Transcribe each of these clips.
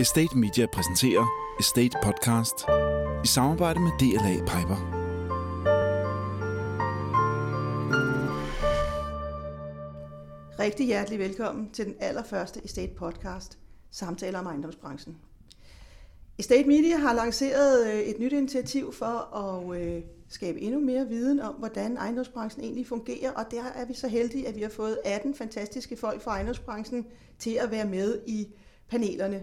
Estate Media præsenterer Estate Podcast i samarbejde med DLA Piper. Rigtig hjertelig velkommen til den allerførste Estate Podcast, samtaler om ejendomsbranchen. Estate Media har lanceret øh, et nyt initiativ for at øh, skabe endnu mere viden om, hvordan ejendomsbranchen egentlig fungerer, og der er vi så heldige, at vi har fået 18 fantastiske folk fra ejendomsbranchen til at være med i panelerne.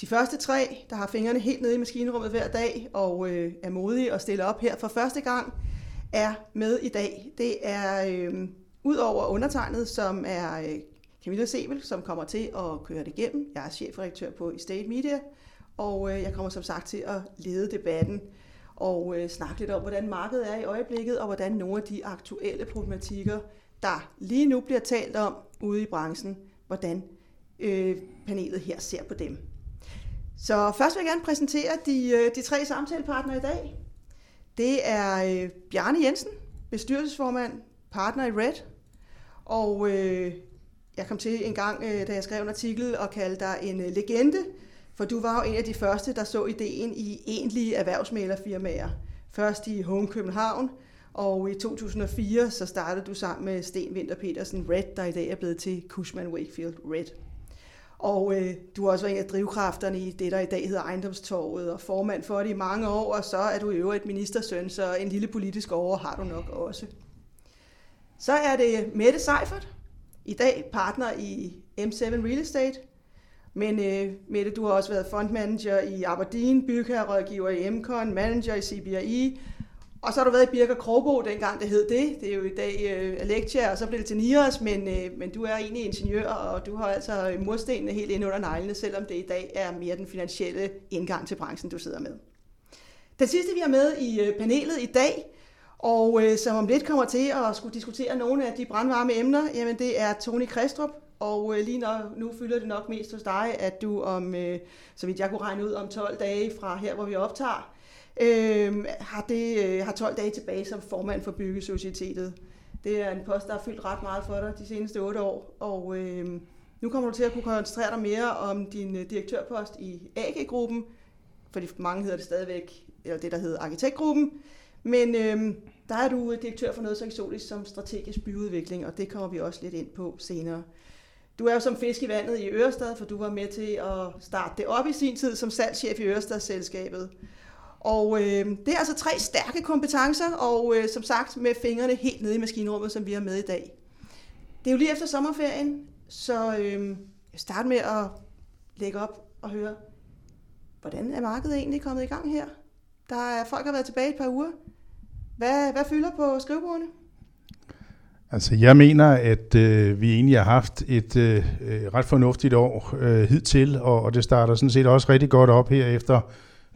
De første tre, der har fingrene helt nede i maskinrummet hver dag og øh, er modige og stiller op her for første gang, er med i dag. Det er øh, udover undertegnet, som er øh, Camilla Sebel, som kommer til at køre det igennem. Jeg er chefredaktør på Estate Media, og øh, jeg kommer som sagt til at lede debatten og øh, snakke lidt om, hvordan markedet er i øjeblikket, og hvordan nogle af de aktuelle problematikker, der lige nu bliver talt om ude i branchen, hvordan øh, panelet her ser på dem. Så først vil jeg gerne præsentere de, øh, de tre samtalepartnere i dag. Det er øh, Bjarne Jensen, bestyrelsesformand, partner i Red. Og øh, jeg kom til en gang, øh, da jeg skrev en artikel, og kaldte dig en øh, legende, for du var jo en af de første, der så ideen i egentlige erhvervsmælerfirmaer. Først i Home København, og i 2004 så startede du sammen med Sten Winter Petersen Red, der i dag er blevet til Cushman Wakefield Red. Og øh, du har også en af drivkræfterne i det, der i dag hedder ejendomstorvet, og formand for det i mange år, og så er du i øvrigt ministersøn, så en lille politisk over har du nok også. Så er det Mette Seifert, i dag partner i M7 Real Estate. Men øh, Mette, du har også været fondmanager i Aberdeen, bygherrerådgiver i MCON, manager i CBRI, og så har du været i Birker Krogbo, dengang det hed det. Det er jo i dag øh, Alektia, og så blev det til Niras, men, øh, men du er egentlig ingeniør, og du har altså murstenene helt ind under neglene, selvom det i dag er mere den finansielle indgang til branchen, du sidder med. Den sidste, vi har med i øh, panelet i dag, og øh, som om lidt kommer til at skulle diskutere nogle af de brandvarme emner, jamen det er Tony Kristrup, og øh, lige når, nu fylder det nok mest hos dig, at du om, øh, så vidt jeg kunne regne ud, om 12 dage fra her, hvor vi optager, øh, har, det, øh, har 12 dage tilbage som formand for Byggesocietetet. Det er en post, der har fyldt ret meget for dig de seneste 8 år, og øh, nu kommer du til at kunne koncentrere dig mere om din øh, direktørpost i AG-gruppen, fordi mange hedder det stadigvæk, eller det der hedder Arkitektgruppen, men øh, der er du øh, direktør for noget så eksotisk som strategisk byudvikling, og det kommer vi også lidt ind på senere. Du er jo som fisk i vandet i Ørestad, for du var med til at starte det op i sin tid som salgschef i Ørestadsselskabet. Og øh, det er altså tre stærke kompetencer, og øh, som sagt med fingrene helt nede i maskinrummet, som vi har med i dag. Det er jo lige efter sommerferien, så øh, jeg starter med at lægge op og høre, hvordan er markedet egentlig kommet i gang her? Der er folk, der har været tilbage et par uger. Hvad, hvad fylder på skrivebordene? Altså, jeg mener, at øh, vi egentlig har haft et øh, øh ret fornuftigt år øh, hidtil, og, og det starter sådan set også rigtig godt op her efter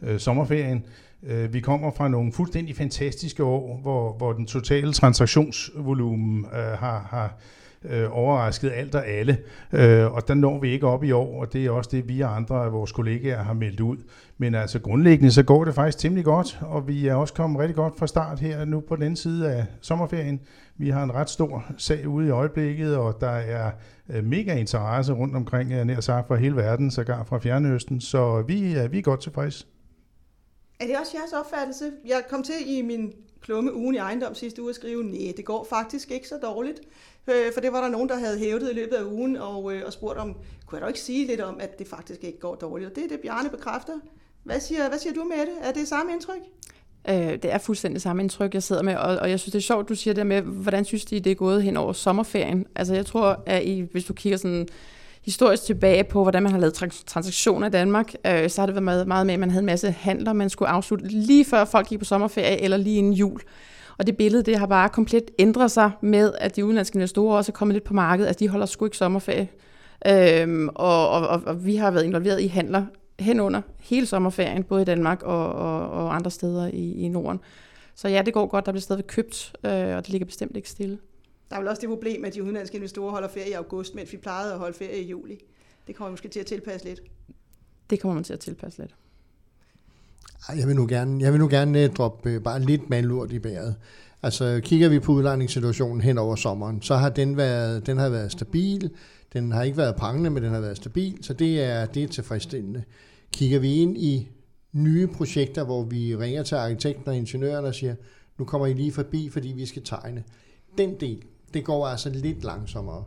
øh, sommerferien. Øh, vi kommer fra nogle fuldstændig fantastiske år, hvor, hvor den totale transaktionsvolumen øh, har, har øh, overrasket alt og alle. Øh, og der når vi ikke op i år, og det er også det, vi og andre af vores kollegaer har meldt ud. Men altså grundlæggende, så går det faktisk temmelig godt, og vi er også kommet rigtig godt fra start her nu på den side af sommerferien. Vi har en ret stor sag ude i øjeblikket, og der er øh, mega interesse rundt omkring, jeg nær sagt fra hele verden, sågar fra Fjernøsten, så vi, er, vi er godt tilfredse. Er det også jeres opfattelse? Jeg kom til i min klumme ugen i ejendom sidste uge at skrive, nej, det går faktisk ikke så dårligt. Øh, for det var der nogen, der havde hævdet i løbet af ugen og, øh, og spurgt om, kunne jeg da ikke sige lidt om, at det faktisk ikke går dårligt? Og det er det, Bjarne bekræfter. Hvad siger, hvad siger du med det? Er det samme indtryk? Øh, det er fuldstændig samme indtryk, jeg sidder med, og, og jeg synes, det er sjovt, du siger det med, hvordan synes de, det er gået hen over sommerferien? Altså jeg tror, at I, hvis du kigger sådan historisk tilbage på, hvordan man har lavet transaktioner i Danmark, øh, så har det været meget, meget med, at man havde en masse handler, man skulle afslutte lige før folk gik på sommerferie, eller lige inden jul. Og det billede, det har bare komplet ændret sig med, at de udenlandske investorer også er kommet lidt på markedet. Altså, de holder sgu ikke sommerferie. Øhm, og, og, og, og vi har været involveret i handler henunder hele sommerferien, både i Danmark og, og, og andre steder i, i Norden. Så ja, det går godt. Der bliver stadig købt, øh, og det ligger bestemt ikke stille. Der er vel også det problem, at de udenlandske investorer holder ferie i august, mens vi plejede at holde ferie i juli. Det kommer måske til at tilpasse lidt. Det kommer man til at tilpasse lidt. Jeg vil nu gerne, jeg vil nu gerne uh, droppe uh, bare lidt malurt i bæret. Altså kigger vi på udlejningssituationen hen over sommeren, så har den været, den har været stabil. Den har ikke været prangende, men den har været stabil, så det er, det er tilfredsstillende. Kigger vi ind i nye projekter, hvor vi ringer til arkitekten og ingeniøren og siger, nu kommer I lige forbi, fordi vi skal tegne. Den del, det går altså lidt langsommere.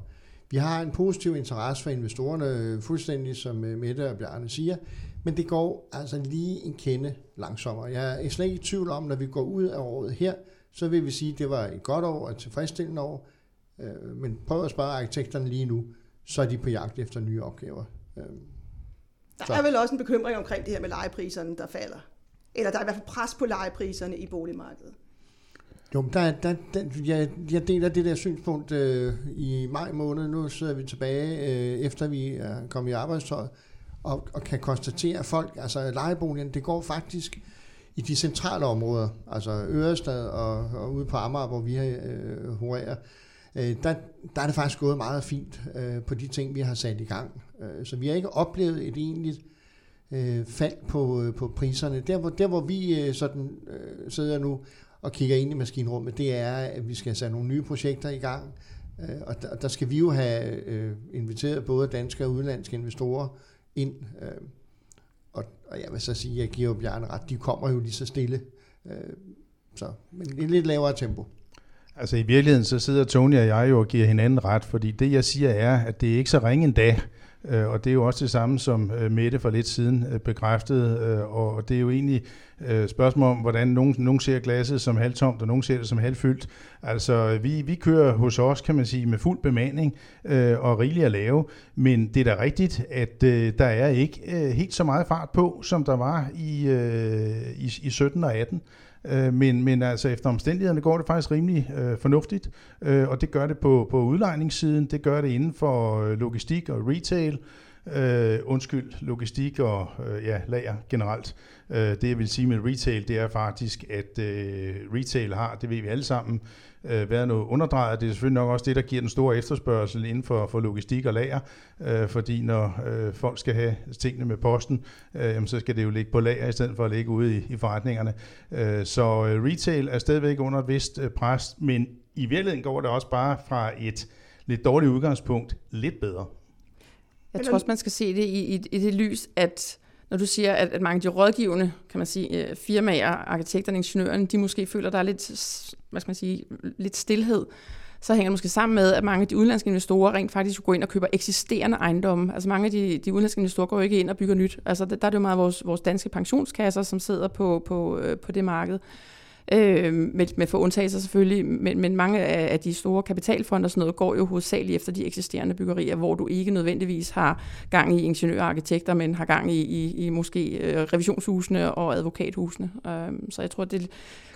Vi har en positiv interesse for investorerne, fuldstændig som øh, Mette og Bjarne siger, men det går altså lige en kende langsommere. Jeg er slet ikke i tvivl om, når vi går ud af året her, så vil vi sige, at det var et godt år, et tilfredsstillende år, øh, men prøv at spørge arkitekterne lige nu, så er de på jagt efter nye opgaver. Øh, der er vel også en bekymring omkring det her med lejepriserne, der falder. Eller der er i hvert fald pres på lejepriserne i boligmarkedet. Jo, der, der, der, jeg, jeg deler det der synspunkt øh, i maj måned. Nu sidder vi tilbage, øh, efter vi er kommet i arbejdstøjet, og, og kan konstatere, at folk, altså lejeboligen, det går faktisk i de centrale områder, altså Ørestad og, og ude på Amager, hvor vi har øh, horerer, øh, der, der er det faktisk gået meget fint øh, på de ting, vi har sat i gang. Øh, så vi har ikke oplevet et egentligt øh, fald på, øh, på priserne. Der hvor, der, hvor vi øh, sådan, øh, sidder nu og kigger ind i maskinrummet, det er, at vi skal sætte nogle nye projekter i gang. Øh, og der, der skal vi jo have øh, inviteret både danske og udenlandske investorer ind. Øh, og, og jeg vil så sige, at jeg giver jo Bjarne ret, de kommer jo lige så stille. Så, men i lidt lavere tempo. Altså i virkeligheden, så sidder Tony og jeg jo og giver hinanden ret, fordi det jeg siger er, at det er ikke så ringe en dag, Øh, og det er jo også det samme, som øh, Mette for lidt siden øh, bekræftede, og det er jo egentlig spørgsmål om, hvordan nogen, nogen ser glasset som halvtomt, og nogen ser det som halvfyldt. Altså vi, vi kører hos os, kan man sige, med fuld bemanding og rigeligt at lave, men det er da rigtigt, at der er ikke helt så meget fart på, som der var i, i, i 17 og 18. Øh, men, men altså efter omstændighederne går det faktisk rimelig øh, fornuftigt, øh, og det gør det på, på udlejningssiden, det gør det inden for øh, logistik og retail, øh, undskyld, logistik og øh, ja, lager generelt. Øh, det jeg vil sige med retail, det er faktisk, at øh, retail har, det ved vi alle sammen, øh, været noget underdrejet. Det er selvfølgelig nok også det, der giver den store efterspørgsel inden for, for logistik og lager, øh, fordi når øh, folk skal have tingene med posten, øh, jamen, så skal det jo ligge på lager i stedet for at ligge ude i, i forretningerne. Øh, så øh, retail er stadigvæk under et vist øh, pres, men i virkeligheden går det også bare fra et lidt dårligt udgangspunkt lidt bedre. Jeg tror også, man skal se det i, i, i det lys, at når du siger, at, at mange af de rådgivende kan man sige, øh, firmaer, arkitekterne, ingeniørerne, de måske føler, at der er lidt, hvad skal man sige, lidt stillhed, så hænger det måske sammen med, at mange af de udenlandske investorer rent faktisk går ind og køber eksisterende ejendomme. Altså mange af de, de udenlandske investorer går jo ikke ind og bygger nyt. Altså der, der er det jo meget vores, vores danske pensionskasser, som sidder på, på, øh, på det marked øh, med, med få undtagelser selvfølgelig, men, men mange af, af de store kapitalfonde og sådan noget går jo hovedsageligt efter de eksisterende byggerier, hvor du ikke nødvendigvis har gang i ingeniører og arkitekter, men har gang i, i, i måske øh, revisionshusene og advokathusene. Øh, så jeg tror, det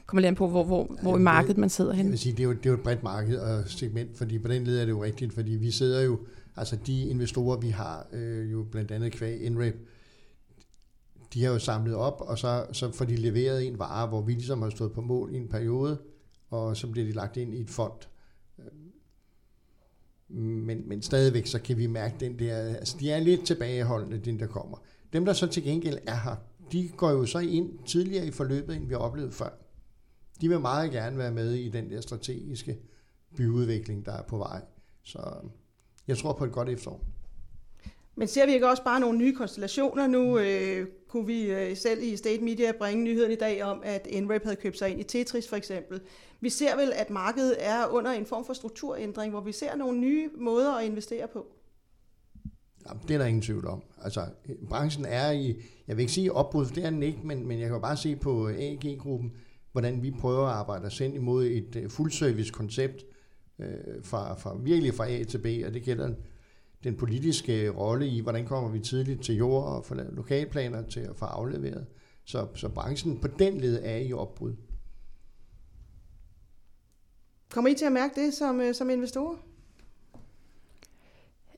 kommer lidt an på, hvor, hvor, hvor i markedet man sidder hen. Jeg vil sige, det er, jo, det er jo et bredt marked og segment, fordi på den led er det jo rigtigt, fordi vi sidder jo, altså de investorer, vi har, øh, jo blandt andet kvæg INREP, de har jo samlet op, og så, så får de leveret en vare, hvor vi ligesom har stået på mål i en periode, og så bliver de lagt ind i et fond. Men, men stadigvæk så kan vi mærke den der, altså de er lidt tilbageholdende, den der kommer. Dem, der så til gengæld er her, de går jo så ind tidligere i forløbet, end vi har oplevet før. De vil meget gerne være med i den der strategiske byudvikling, der er på vej. Så øh, jeg tror på et godt efterår. Men ser vi ikke også bare nogle nye konstellationer? Nu øh, kunne vi øh, selv i State Media bringe nyheden i dag om, at NREP havde købt sig ind i Tetris for eksempel. Vi ser vel, at markedet er under en form for strukturændring, hvor vi ser nogle nye måder at investere på. Jamen, det er der ingen tvivl om. Altså, branchen er i, jeg vil ikke sige opbrud, det er den ikke, men, men jeg kan bare se på AG-gruppen, hvordan vi prøver at arbejde os ind imod et øh, fuldservice-koncept øh, fra, fra, virkelig fra A til B, og det gælder den politiske rolle i, hvordan kommer vi tidligt til jord og få lavet lokalplaner til at få afleveret. Så, så branchen på den led er i opbrud. Kommer I til at mærke det som, øh, som investorer?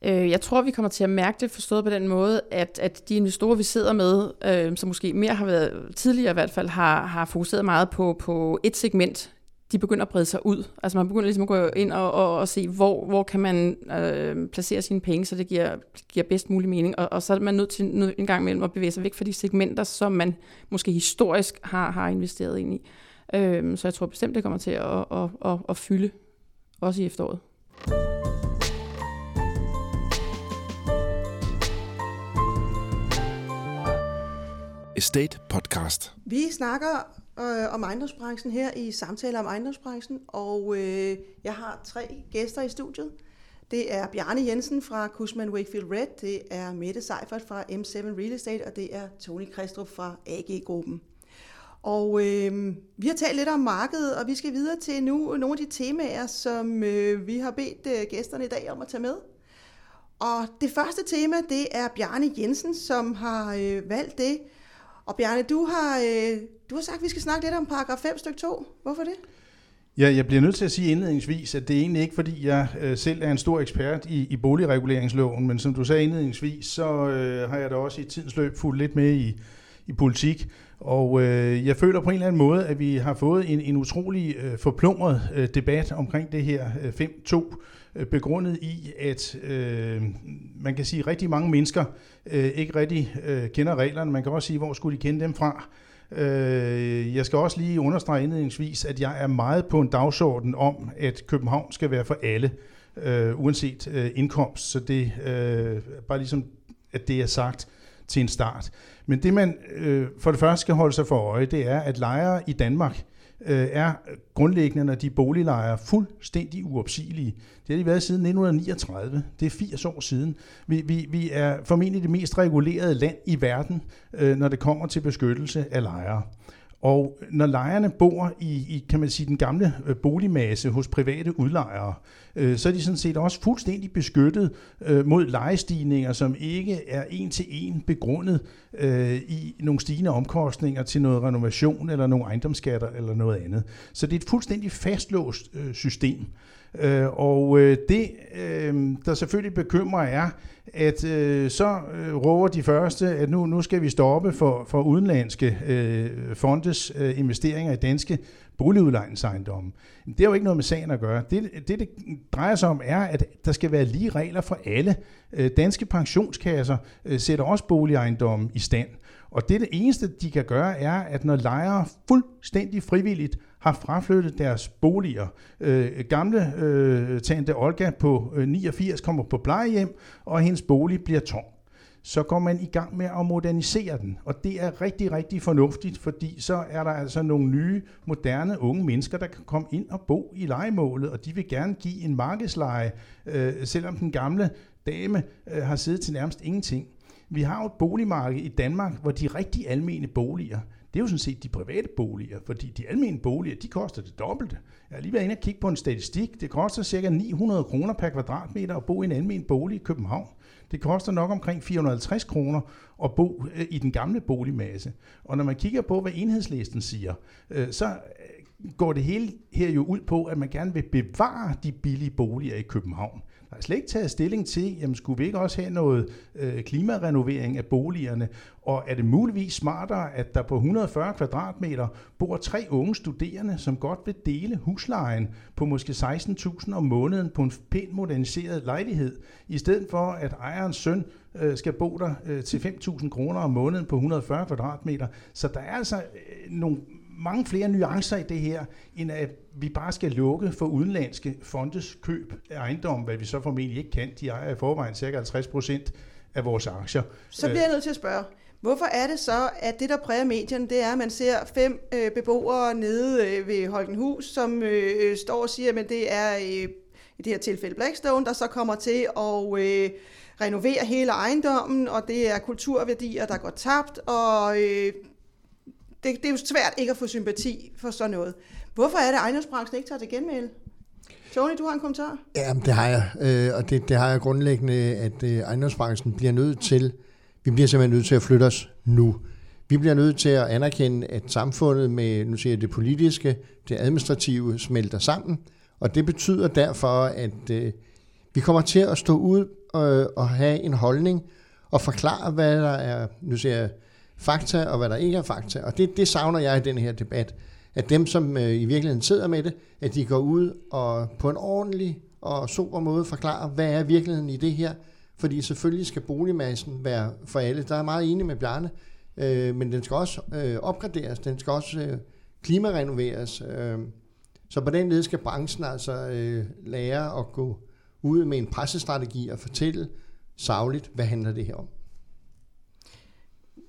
Øh, jeg tror, vi kommer til at mærke det forstået på den måde, at, at de investorer, vi sidder med, øh, som måske mere har været tidligere i hvert fald, har, har fokuseret meget på, på et segment de begynder at brede sig ud. Altså man begynder ligesom at gå ind og, og, og se, hvor, hvor kan man øh, placere sine penge, så det giver, giver bedst mulig mening. Og, og så er man nødt til nød, en gang imellem at bevæge sig væk fra de segmenter, som man måske historisk har, har investeret ind i. Øh, så jeg tror bestemt, det kommer til at, at, at, at, at fylde, også i efteråret. Estate Podcast. Vi snakker øh, om ejendomsbranchen her i samtaler om ejendomsbranchen, og øh, jeg har tre gæster i studiet. Det er Bjarne Jensen fra Cushman Wakefield Red, det er Mette Seifert fra M7 Real Estate, og det er Tony Kristrup fra AG-gruppen. Og øh, vi har talt lidt om markedet, og vi skal videre til nu nogle af de temaer, som øh, vi har bedt øh, gæsterne i dag om at tage med. Og det første tema, det er Bjarne Jensen, som har øh, valgt det. Og Bjarne, du har, øh, du har sagt, at vi skal snakke lidt om paragraf 5 stykke 2. Hvorfor det? Ja, jeg bliver nødt til at sige indledningsvis, at det er egentlig ikke, fordi jeg øh, selv er en stor ekspert i, i boligreguleringsloven, men som du sagde indledningsvis, så øh, har jeg da også i tidens løb fulgt lidt med i, i politik. Og øh, jeg føler på en eller anden måde, at vi har fået en, en utrolig øh, forplumret øh, debat omkring det her øh, 5-2, øh, begrundet i, at øh, man kan sige, at rigtig mange mennesker øh, ikke rigtig øh, kender reglerne. Man kan også sige, hvor skulle de kende dem fra? Øh, jeg skal også lige understrege indledningsvis, at jeg er meget på en dagsorden om, at København skal være for alle, øh, uanset øh, indkomst. Så det er øh, bare ligesom, at det er sagt til en start. Men det man øh, for det første skal holde sig for øje, det er, at lejere i Danmark øh, er grundlæggende, når de boliglejere, fuldstændig uopsigelige. Det har de været siden 1939. Det er 80 år siden. Vi, vi, vi er formentlig det mest regulerede land i verden, øh, når det kommer til beskyttelse af lejere. Og når lejerne bor i, i kan man sige, den gamle øh, boligmasse hos private udlejere, øh, så er de sådan set også fuldstændig beskyttet øh, mod lejestigninger, som ikke er en til en begrundet øh, i nogle stigende omkostninger til noget renovation eller nogle ejendomsskatter eller noget andet. Så det er et fuldstændig fastlåst øh, system. Øh, og øh, det, øh, der selvfølgelig bekymrer, er, at øh, så øh, råber de første, at nu, nu skal vi stoppe for, for udenlandske øh, fondes øh, investeringer i danske boligudlejningsejendomme. Det har jo ikke noget med sagen at gøre. Det, det, det drejer sig om, er, at der skal være lige regler for alle. Øh, danske pensionskasser øh, sætter også boligejendomme i stand. Og det, det eneste, de kan gøre, er, at når lejere fuldstændig frivilligt har fraflyttet deres boliger. Øh, gamle øh, tante Olga på øh, 89 kommer på plejehjem, og hendes bolig bliver tom så går man i gang med at modernisere den. Og det er rigtig, rigtig fornuftigt, fordi så er der altså nogle nye, moderne unge mennesker, der kan komme ind og bo i legemålet, og de vil gerne give en markedsleje, øh, selvom den gamle dame øh, har siddet til nærmest ingenting. Vi har jo et boligmarked i Danmark, hvor de rigtig almene boliger, det er jo sådan set de private boliger, fordi de almene boliger, de koster det dobbelte. Jeg har lige været inde og kigge på en statistik. Det koster ca. 900 kroner per kvadratmeter at bo i en almen bolig i København. Det koster nok omkring 450 kroner at bo øh, i den gamle boligmasse. Og når man kigger på, hvad enhedslisten siger, øh, så øh, går det hele her jo ud på, at man gerne vil bevare de billige boliger i København. Der er slet ikke taget stilling til, jamen skulle vi ikke også have noget øh, klimarenovering af boligerne, og er det muligvis smartere, at der på 140 kvadratmeter bor tre unge studerende, som godt vil dele huslejen på måske 16.000 om måneden på en pænt moderniseret lejlighed, i stedet for at ejerens søn øh, skal bo der øh, til 5.000 kroner om måneden på 140 kvadratmeter. Så der er altså øh, nogle mange flere nuancer i det her, end at vi bare skal lukke for udenlandske fondes køb af ejendom, hvad vi så formentlig ikke kan. De ejer i forvejen ca. 50 procent af vores aktier. Så bliver jeg nødt til at spørge, hvorfor er det så, at det, der præger medierne, det er, at man ser fem øh, beboere nede øh, ved Holkenhus, som øh, øh, står og siger, at det er øh, i det her tilfælde Blackstone, der så kommer til at øh, renovere hele ejendommen, og det er kulturværdier, der går tabt, og øh, det, det er jo svært ikke at få sympati for sådan noget. Hvorfor er det, at ejendomsbranchen ikke tager til genmæle? Tony, du har en kommentar? Ja, det har jeg. Øh, og det, det har jeg grundlæggende, at øh, ejendomsbranchen bliver nødt til, vi bliver simpelthen nødt til at flytte os nu. Vi bliver nødt til at anerkende, at samfundet med, nu siger jeg, det politiske, det administrative smelter sammen, og det betyder derfor, at øh, vi kommer til at stå ud og, og have en holdning og forklare, hvad der er, nu siger jeg, fakta og hvad der ikke er fakta. Og det, det savner jeg i den her debat. At dem, som øh, i virkeligheden sidder med det, at de går ud og på en ordentlig og sober måde forklarer, hvad er virkeligheden i det her. Fordi selvfølgelig skal boligmassen være for alle. Der er meget enig med Bjarne, øh, men den skal også øh, opgraderes, den skal også øh, klimarenoveres. Øh, så på den led skal branchen altså øh, lære at gå ud med en pressestrategi og fortælle savligt, hvad handler det her om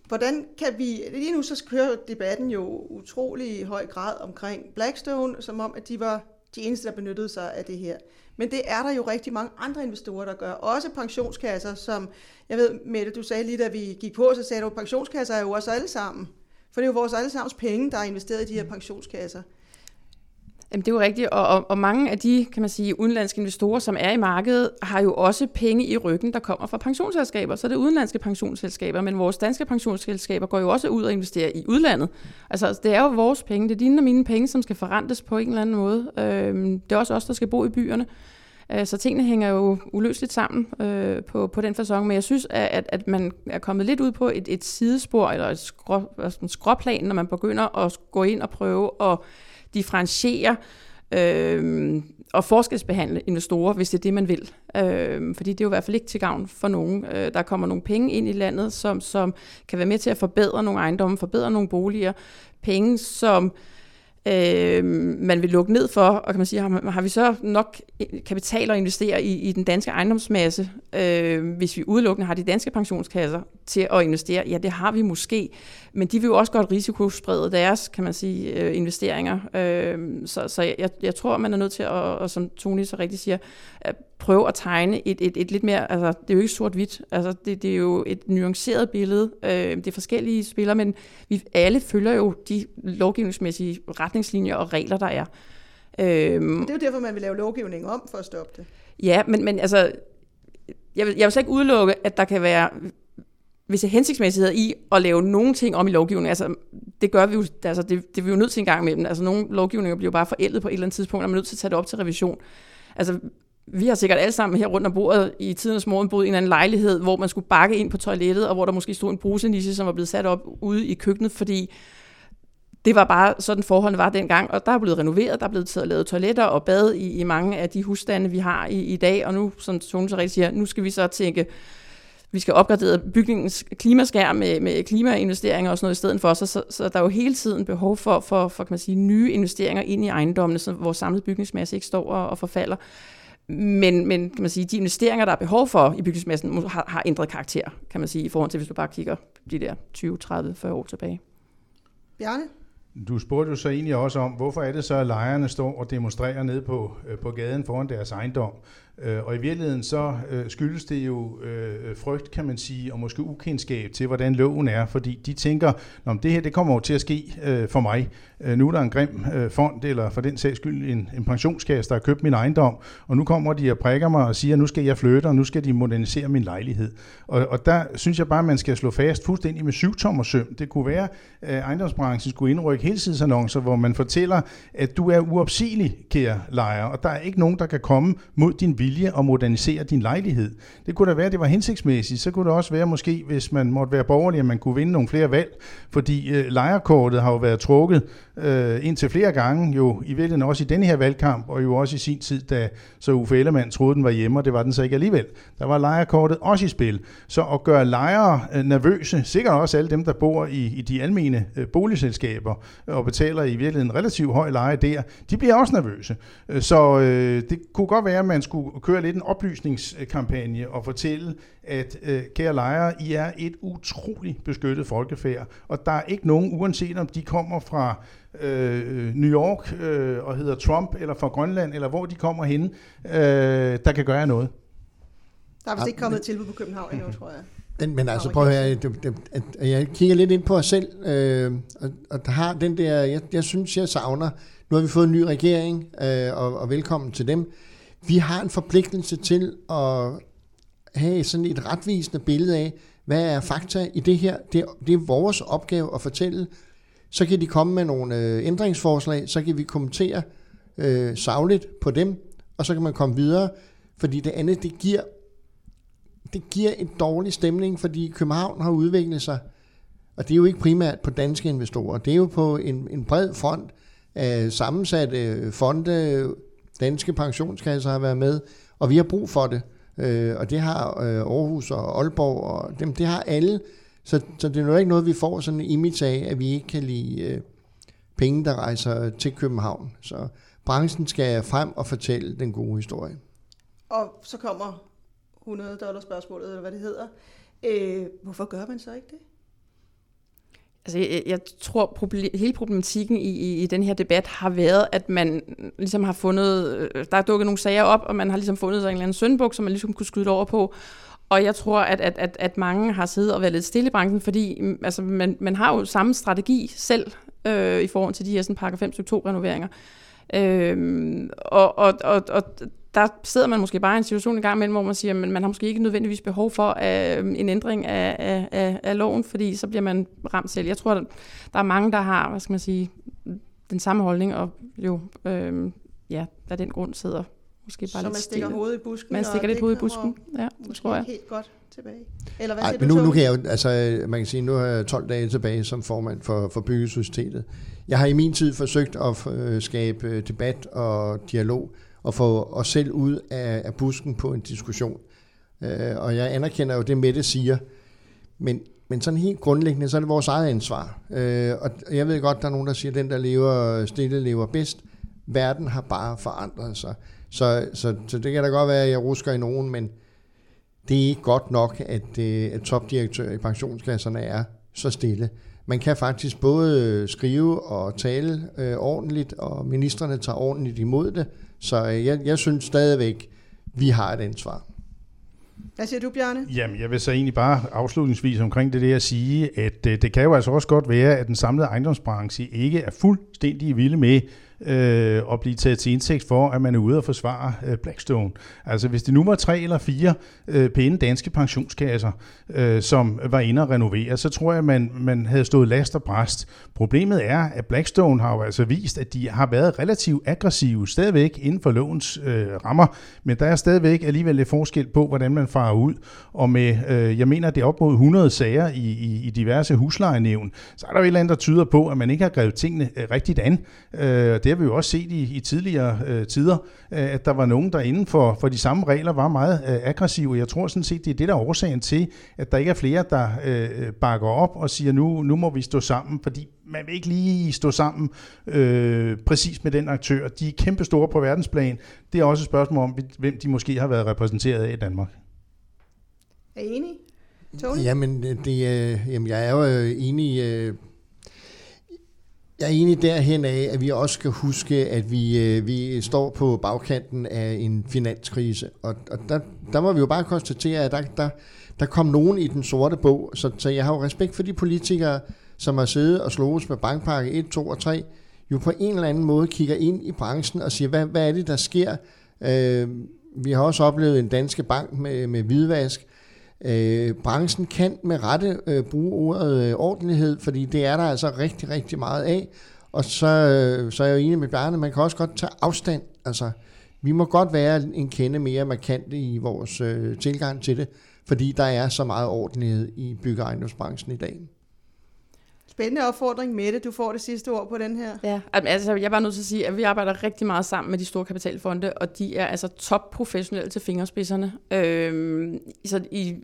hvordan kan vi, lige nu så kører debatten jo utrolig i høj grad omkring Blackstone, som om, at de var de eneste, der benyttede sig af det her. Men det er der jo rigtig mange andre investorer, der gør. Også pensionskasser, som, jeg ved, Mette, du sagde lige, da vi gik på, så sagde du, at pensionskasser er jo også alle sammen. For det er jo vores allesammens penge, der er investeret i de her pensionskasser. Jamen, det er jo rigtigt, og, og, og mange af de, kan man sige, udenlandske investorer, som er i markedet, har jo også penge i ryggen, der kommer fra pensionsselskaber. Så det udenlandske pensionsselskaber, men vores danske pensionsselskaber går jo også ud og investerer i udlandet. Altså, det er jo vores penge, det er dine og mine penge, som skal forrentes på en eller anden måde. Øhm, det er også os, der skal bo i byerne. Øh, så tingene hænger jo uløseligt sammen øh, på, på den fasong, men jeg synes, at, at man er kommet lidt ud på et, et sidespor, eller et skrå, en skråplan, når man begynder at gå ind og prøve at differentiere øh, og forskelsbehandle investorer, hvis det er det, man vil. Øh, fordi det er jo i hvert fald ikke til gavn for nogen. Øh, der kommer nogle penge ind i landet, som, som kan være med til at forbedre nogle ejendomme, forbedre nogle boliger. Penge, som øh, man vil lukke ned for, og kan man sige, har, har vi så nok kapital at investere i, i den danske ejendomsmasse, øh, hvis vi udelukkende har de danske pensionskasser til at investere? Ja, det har vi måske, men de vil jo også godt risikosprede deres, kan man sige, øh, investeringer. Øh, så så jeg, jeg tror, man er nødt til at, og som Tony så rigtig siger, at prøve at tegne et, et, et lidt mere, altså det er jo ikke sort-hvidt, altså det, det er jo et nuanceret billede, øh, det er forskellige spillere, men vi alle følger jo de lovgivningsmæssige retningslinjer og regler, der er. Øhm, det er jo derfor, man vil lave lovgivning om for at stoppe det. Ja, men, men altså, jeg vil, jeg vil så ikke udelukke, at der kan være vi er hensigtsmæssighed i at lave nogle ting om i lovgivningen. Altså, det gør vi jo, altså, det, det er vi jo nødt til en gang imellem. Altså, nogle lovgivninger bliver jo bare forældet på et eller andet tidspunkt, og man er nødt til at tage det op til revision. Altså, vi har sikkert alle sammen her rundt om bordet i tidens morgen boet i en anden lejlighed, hvor man skulle bakke ind på toilettet, og hvor der måske stod en brusenisse, som var blevet sat op ude i køkkenet, fordi det var bare sådan forholdene var dengang, og der er blevet renoveret, der er blevet lavet toiletter og bad i, i mange af de husstande, vi har i, i dag, og nu, som Tone så rigtig siger, nu skal vi så tænke, vi skal opgradere bygningens klimaskærm med, med klimainvesteringer og sådan noget i stedet for, så, så, så der er jo hele tiden behov for, for, for kan man sige, nye investeringer ind i ejendommene, så vores samlede bygningsmasse ikke står og, og forfalder. Men, men kan man sige, de investeringer, der er behov for i bygningsmassen, har, har ændret karakter, kan man sige, i forhold til, hvis du bare kigger de der 20, 30, 40 år tilbage. Bjarne? Du spurgte jo så egentlig også om, hvorfor er det så, at lejerne står og demonstrerer ned på, øh, på gaden foran deres ejendom? Øh, og i virkeligheden så øh, skyldes det jo øh, frygt, kan man sige, og måske ukendskab til, hvordan loven er, fordi de tænker, om det her det kommer jo til at ske øh, for mig. Nu er der en grim fond, eller for den sags skyld en, en pensionskasse, der har købt min ejendom, og nu kommer de og prikker mig og siger, nu skal jeg flytte, og nu skal de modernisere min lejlighed. Og, og der synes jeg bare, at man skal slå fast fuldstændig med syv tommer. Det kunne være, at ejendomsbranchen skulle indrykke helsidsannoncer, hvor man fortæller, at du er uopsigelig, kære lejer, og der er ikke nogen, der kan komme mod din vilje og modernisere din lejlighed. Det kunne da være, at det var hensigtsmæssigt. Så kunne det også være måske, hvis man måtte være borgerlig, at man kunne vinde nogle flere valg, fordi øh, lejerkortet har jo været trukket øh, indtil flere gange, jo i virkeligheden også i denne her valgkamp, og jo også i sin tid, da så Uffe Ellemann troede, den var hjemme, og det var den så ikke alligevel. Der var lejerkortet også i spil. Så at gøre lejere øh, nervøse, sikkert også alle dem, der bor i, i de almene øh, boligselskaber, øh, og betaler i virkeligheden en relativt høj leje der, de bliver også nervøse. Øh, så øh, det kunne godt være, at man skulle køre lidt en oplysningskampagne og fortælle, at øh, kære lejere, I er et utroligt beskyttet folkefærd, og der er ikke nogen, uanset om de kommer fra øh, New York øh, og hedder Trump, eller fra Grønland, eller hvor de kommer hen, øh, der kan gøre noget. Der er vist ikke kommet et tilbud på København endnu, tror jeg. Men, men altså prøv at høre, det, det, at, jeg kigger lidt ind på os selv, øh, og, og der har den der, jeg, jeg synes, jeg savner, nu har vi fået en ny regering, øh, og, og velkommen til dem. Vi har en forpligtelse til at have sådan et retvisende billede af, hvad er fakta i det her. Det, det er vores opgave at fortælle. Så kan de komme med nogle øh, ændringsforslag, så kan vi kommentere øh, savligt på dem, og så kan man komme videre. Fordi det andet, det giver, det giver en dårlig stemning, fordi København har udviklet sig, og det er jo ikke primært på danske investorer, det er jo på en, en bred front af sammensatte øh, fonde, danske pensionskasser har været med, og vi har brug for det. Øh, og det har øh, Aarhus og Aalborg, og dem, det har alle. Så, så det er jo ikke noget, vi får sådan en image af, at vi ikke kan lide øh, penge, der rejser til København. Så branchen skal frem og fortælle den gode historie. Og så kommer 100 dollars spørgsmålet, eller hvad det hedder. Øh, hvorfor gør man så ikke det? Altså, jeg, jeg tror, problem, hele problematikken i, i, i den her debat har været, at man ligesom har fundet, øh, der er dukket nogle sager op, og man har ligesom fundet sig en eller anden søndbuk, som man ligesom kunne skyde over på. Og jeg tror, at, at, at, at mange har siddet og været lidt stille i branchen, fordi mm, altså, man, man har jo samme strategi selv øh, i forhold til de her sådan, pakke 5 2 renoveringer. Øh, og, og, og, og der sidder man måske bare i en situation i gang imellem, hvor man siger, at man har måske ikke nødvendigvis behov for øh, en ændring af, af, af, af loven, fordi så bliver man ramt selv. Jeg tror, der er mange, der har, hvad skal man sige, den samme holdning, og jo, øh, ja, af den grund sidder måske bare så lidt man stikker stille. hovedet i busken? Man stikker lidt hovedet i busken, ja, det tror jeg. helt godt tilbage. Eller hvad Ej, siger men du, nu, nu kan jeg jo, altså man kan sige, nu har jeg 12 dage tilbage som formand for, for Byggesocietetet. Jeg har i min tid forsøgt at øh, skabe øh, debat og dialog, og få os selv ud af, af busken på en diskussion. Øh, og jeg anerkender jo det, Mette siger, men, men sådan helt grundlæggende, så er det vores eget ansvar. Øh, og jeg ved godt, der er nogen, der siger, at den, der lever stille, lever bedst. Verden har bare forandret sig. Så, så, så det kan da godt være, at jeg rusker i nogen, men det er ikke godt nok, at, øh, at topdirektører i pensionskasserne er så stille. Man kan faktisk både skrive og tale øh, ordentligt, og ministerne tager ordentligt imod det. Så øh, jeg, jeg synes stadigvæk, vi har et ansvar. Hvad siger du, Bjarne? Jamen, jeg vil så egentlig bare afslutningsvis omkring det der sige, at øh, det kan jo altså også godt være, at den samlede ejendomsbranche ikke er fuldstændig vilde med øh, og blive taget til indsigt for, at man er ude og forsvare øh, Blackstone. Altså hvis det nu var tre eller fire øh, pæne danske pensionskasser, øh, som var inde og renovere, så tror jeg, man, man havde stået last og bræst. Problemet er, at Blackstone har jo altså vist, at de har været relativt aggressive stadigvæk inden for lovens øh, rammer, men der er stadigvæk alligevel lidt forskel på, hvordan man farer ud. Og med, øh, jeg mener, det er op mod 100 sager i, i, i diverse huslejenævn, så er der jo et eller andet, der tyder på, at man ikke har grevet tingene øh, rigtigt an. Øh, det har vi jo også set i, i tidligere øh, tider, øh, at der var nogen, der inden for, for de samme regler var meget øh, aggressive. Jeg tror sådan set, det er det, der er årsagen til, at der ikke er flere, der øh, bakker op og siger, nu, nu må vi stå sammen, fordi man vil ikke lige stå sammen øh, præcis med den aktør. De er kæmpe store på verdensplan. Det er også et spørgsmål om, hvem de måske har været repræsenteret af i Danmark. Er I enige? Tony? Jamen, det, øh, jamen, jeg er jo øh, enig... Øh, jeg er enig derhen af, at vi også skal huske, at vi, øh, vi står på bagkanten af en finanskrise. Og, og der, der må vi jo bare konstatere, at der, der, der kom nogen i den sorte bog. Så, så jeg har jo respekt for de politikere, som har siddet og slået med bankpakke 1, 2 og 3, jo på en eller anden måde kigger ind i branchen og siger, hvad, hvad er det, der sker? Øh, vi har også oplevet en danske bank med, med hvidvask. Øh, branchen kan med rette øh, bruge ordet øh, ordentlighed, fordi det er der altså rigtig, rigtig meget af. Og så, øh, så er jeg jo enig med Bjarne, man kan også godt tage afstand. Altså, vi må godt være en kende mere markante i vores øh, tilgang til det, fordi der er så meget ordentlighed i byggeejendomsbranchen i dag. Spændende opfordring, Mette. Du får det sidste ord på den her. Ja, altså jeg er bare nødt til at sige, at vi arbejder rigtig meget sammen med de store kapitalfonde, og de er altså top professionelle til fingerspidserne. Øhm, så i,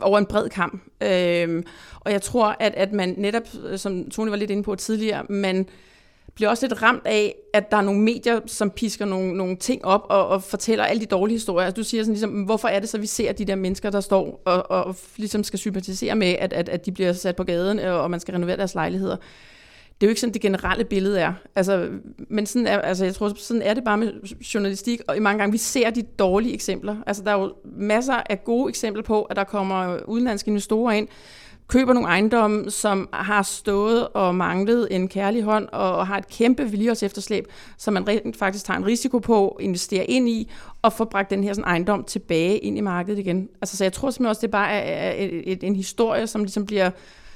over en bred kamp. Øhm, og jeg tror, at, at man netop, øh, som Tony var lidt inde på tidligere, man bliver også lidt ramt af, at der er nogle medier, som pisker nogle, nogle ting op og, og fortæller alle de dårlige historier. Altså, du siger sådan ligesom, hvorfor er det så, vi ser de der mennesker, der står og, og, og ligesom skal sympatisere med, at, at, at de bliver sat på gaden, øh, og man skal renovere deres lejligheder. Det er jo ikke sådan, det generelle billede er. Altså, men sådan er, altså, jeg tror, sådan er det bare med journalistik, og i mange gange, vi ser de dårlige eksempler. Altså, der er jo masser af gode eksempler på, at der kommer udenlandske investorer ind, køber nogle ejendomme, som har stået og manglet en kærlig hånd, og har et kæmpe vedligeholds efterslæb, som man rent faktisk tager en risiko på investerer ind i, og får bragt den her sådan, ejendom tilbage ind i markedet igen. Altså, så jeg tror simpelthen også, det bare er en historie, som ligesom bliver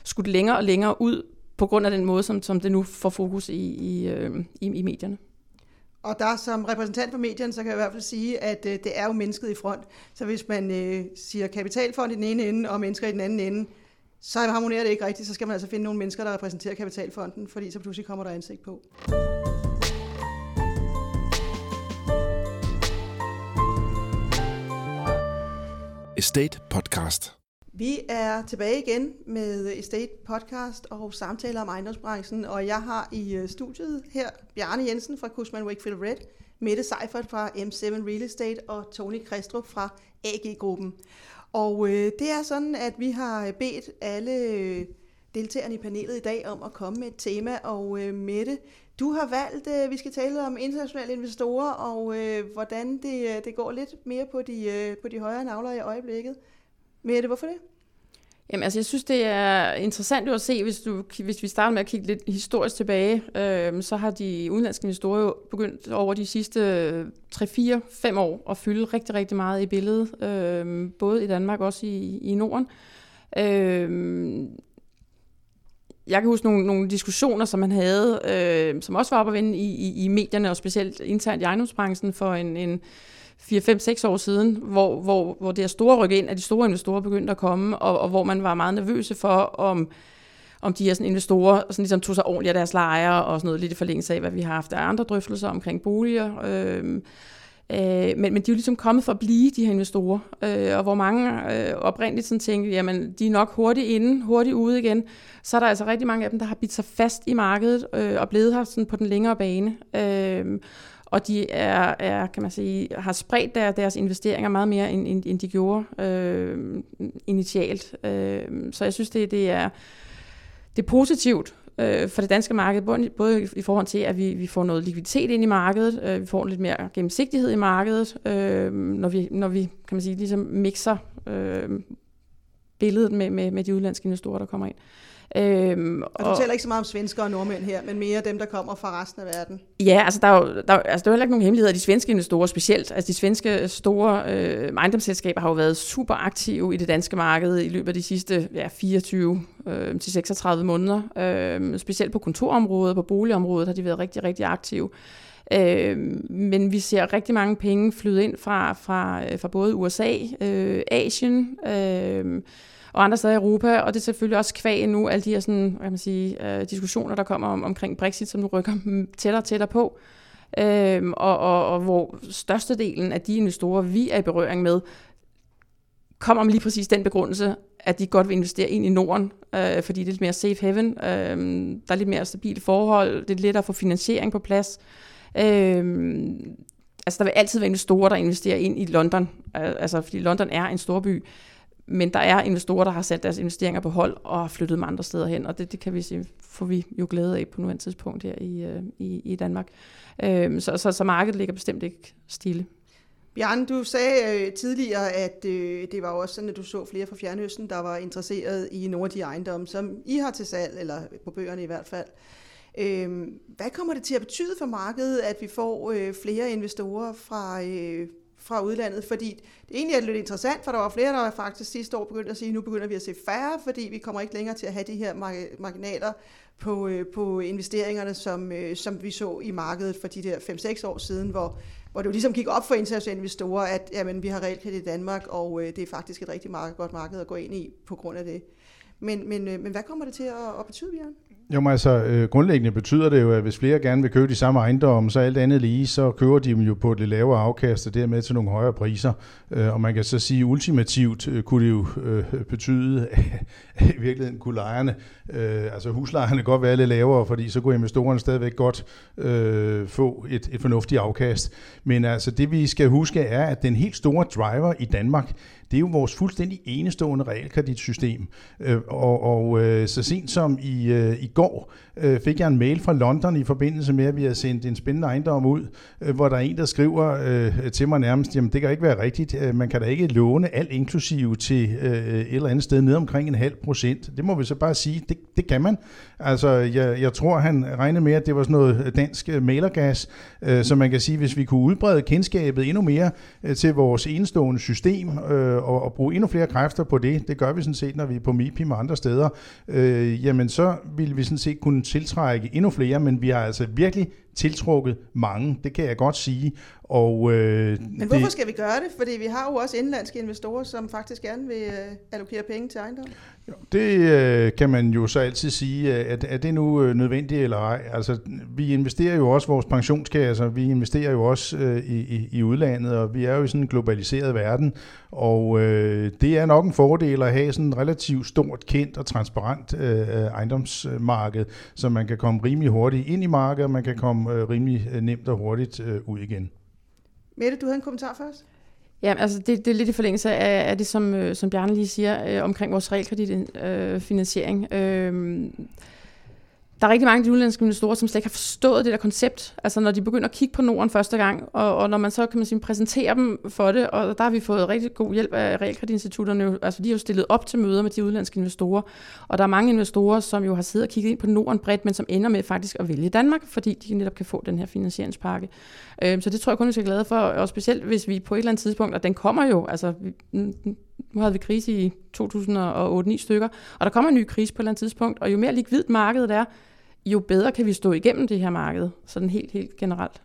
skudt længere og længere ud, på grund af den måde, som, som det nu får fokus i, i, øh, i, i medierne. Og der som repræsentant for medierne, så kan jeg i hvert fald sige, at øh, det er jo mennesket i front. Så hvis man øh, siger kapitalfond i den ene ende og mennesker i den anden ende, så harmonerer det ikke rigtigt, så skal man altså finde nogle mennesker, der repræsenterer kapitalfonden, fordi så pludselig kommer der ansigt på. Estate Podcast. Vi er tilbage igen med Estate Podcast og samtaler om ejendomsbranchen, og jeg har i øh, studiet her Bjarne Jensen fra Cushman Wakefield Red, Mette Seifert fra M7 Real Estate og Tony Kristrup fra AG-gruppen. Og øh, det er sådan, at vi har bedt alle øh, deltagerne i panelet i dag om at komme med et tema. Og øh, Mette, du har valgt, øh, vi skal tale om internationale investorer, og øh, hvordan det, øh, det går lidt mere på de, øh, på de højere navler i øjeblikket. Mette, hvorfor det? Jamen, altså, jeg synes, det er interessant at se, hvis, du, hvis vi starter med at kigge lidt historisk tilbage, øh, så har de udenlandske investorer jo begyndt over de sidste øh, 3-4-5 år at fylde rigtig, rigtig meget i billedet, øh, både i Danmark og også i, i Norden. Øh, jeg kan huske nogle, nogle diskussioner, som man havde, øh, som også var op at vende i, i, i medierne, og specielt internt i ejendomsbranchen for en, en 4-5-6 år siden, hvor, hvor, hvor det her store ryk ind, at de store investorer begyndte at komme, og, og hvor man var meget nervøse for, om, om de her sådan investorer sådan ligesom tog sig ordentligt af deres lejere, og sådan noget lidt i forlængelse af, hvad vi har haft af andre drøftelser omkring boliger. Øh, Øh, men, men de er jo ligesom kommet for at blive, de her investorer. Øh, og hvor mange øh, oprindeligt sådan tænkte, jamen de er nok hurtigt inde, hurtigt ude igen. Så er der altså rigtig mange af dem, der har bidt sig fast i markedet øh, og blevet her sådan på den længere bane. Øh, og de er, er, kan man sige, har spredt der, deres investeringer meget mere, end, end, end de gjorde øh, initialt. Øh, så jeg synes, det, det er det er positivt, øh, for det danske marked, både, både i forhold til, at vi, vi får noget likviditet ind i markedet, øh, vi får lidt mere gennemsigtighed i markedet, øh, når, vi, når vi, kan man sige, ligesom mixer øh, billedet med, med, med de udlandske investorer, der kommer ind. Øhm, og du taler ikke så meget om svensker og nordmænd her, men mere dem, der kommer fra resten af verden. Ja, altså der er jo, der, altså, der er heller ikke nogen hemmeligheder. De svenske investorer specielt, altså de svenske store øh, ejendomsselskaber har jo været super aktive i det danske marked i løbet af de sidste ja, 24 øh, til 36 måneder. Øh, specielt på kontorområdet, på boligområdet har de været rigtig, rigtig aktive. Øh, men vi ser rigtig mange penge flyde ind fra, fra, fra både USA, øh, Asien, øh, og andre steder i Europa, og det er selvfølgelig også kvæg nu, alle de her sådan, hvad kan man sige, øh, diskussioner, der kommer om, omkring Brexit, som nu rykker tættere og tættere på, øh, og, og, og hvor størstedelen af de investorer, vi er i berøring med, kommer med lige præcis den begrundelse, at de godt vil investere ind i Norden, øh, fordi det er lidt mere safe haven, øh, der er lidt mere stabile forhold, det er lettere at få finansiering på plads. Øh, altså der vil altid være investorer, der investerer ind i London, øh, altså fordi London er en stor by. Men der er investorer, der har sat deres investeringer på hold og har flyttet dem andre steder hen, og det, det kan vi sige, får vi jo glæde af på nuværende tidspunkt her i, øh, i, i Danmark. Øhm, så, så, så markedet ligger bestemt ikke stille. Bjørn, du sagde øh, tidligere, at øh, det var også sådan, at du så flere fra Fjernøsten, der var interesseret i nogle af de ejendomme, som I har til salg, eller på bøgerne i hvert fald. Øh, hvad kommer det til at betyde for markedet, at vi får øh, flere investorer fra, øh, fra udlandet, fordi det egentlig er lidt interessant, for der var flere, der faktisk sidste år begyndte at sige, at nu begynder vi at se færre, fordi vi kommer ikke længere til at have de her marginaler på, øh, på investeringerne, som, øh, som vi så i markedet for de der 5-6 år siden, hvor, hvor det jo ligesom gik op for internationale investorer, at jamen, vi har realkredit i Danmark, og øh, det er faktisk et rigtig meget godt marked at gå ind i på grund af det. Men, men, øh, men hvad kommer det til at, at betyde, Bjørn? Jo, men altså øh, grundlæggende betyder det jo, at hvis flere gerne vil købe de samme ejendomme, så alt andet lige, så køber de dem jo på et lidt lavere afkast, og dermed til nogle højere priser. Øh, og man kan så sige, ultimativt øh, kunne det jo øh, betyde, at i virkeligheden kunne lejerne, øh, altså huslejerne godt være lidt lavere, fordi så kunne investorerne stadigvæk godt øh, få et, et fornuftigt afkast. Men altså det vi skal huske er, at den helt store driver i Danmark, det er jo vores fuldstændig enestående realkreditsystem. Øh, og og øh, så sent som i, øh, i går øh, fik jeg en mail fra London i forbindelse med, at vi har sendt en spændende ejendom ud, øh, hvor der er en, der skriver øh, til mig nærmest, jamen det kan ikke være rigtigt, øh, man kan da ikke låne alt inklusive til øh, et eller andet sted ned omkring en halv procent. Det må vi så bare sige, det, det kan man. Altså jeg, jeg tror, han regnede med, at det var sådan noget øh, dansk øh, malergas, øh, så man kan sige, hvis vi kunne udbrede kendskabet endnu mere øh, til vores enestående system øh, og, og bruge endnu flere kræfter på det, det gør vi sådan set, når vi er på MIPIM og andre steder, øh, jamen så vil vi sådan set kunne tiltrække endnu flere, men vi har altså virkelig tiltrukket mange, det kan jeg godt sige. Og, øh, Men hvorfor det, skal vi gøre det? Fordi vi har jo også indlandske investorer, som faktisk gerne vil øh, allokere penge til ejendom. Det øh, kan man jo så altid sige, at er det nu øh, nødvendigt eller ej? Altså, vi investerer jo også vores pensionskasser, vi investerer jo også øh, i, i udlandet, og vi er jo i sådan en globaliseret verden, og øh, det er nok en fordel at have sådan en relativt stort, kendt og transparent øh, ejendomsmarked, så man kan komme rimelig hurtigt ind i markedet, man kan komme øh, rimelig nemt og hurtigt øh, ud igen. Mette, du havde en kommentar først? Ja, altså det, det er lidt i forlængelse af, af det, som, øh, som Bjarne lige siger øh, omkring vores realkreditfinansiering. Øh, øh, der er rigtig mange af de udenlandske investorer, som slet ikke har forstået det der koncept. Altså når de begynder at kigge på Norden første gang, og, og når man så kan man sige, præsentere dem for det, og der har vi fået rigtig god hjælp af realkreditinstitutterne. Altså de har jo stillet op til møder med de udenlandske investorer, og der er mange investorer, som jo har siddet og kigget ind på Norden bredt, men som ender med faktisk at vælge Danmark, fordi de netop kan få den her finansieringspakke. Øh, så det tror jeg kun, vi skal glade for, og specielt hvis vi på et eller andet tidspunkt, og den kommer jo, altså nu havde vi krise i 2008-9 stykker, og der kommer en ny krise på et eller andet tidspunkt, og jo mere likvidt markedet er, jo bedre kan vi stå igennem det her marked, sådan helt, helt generelt.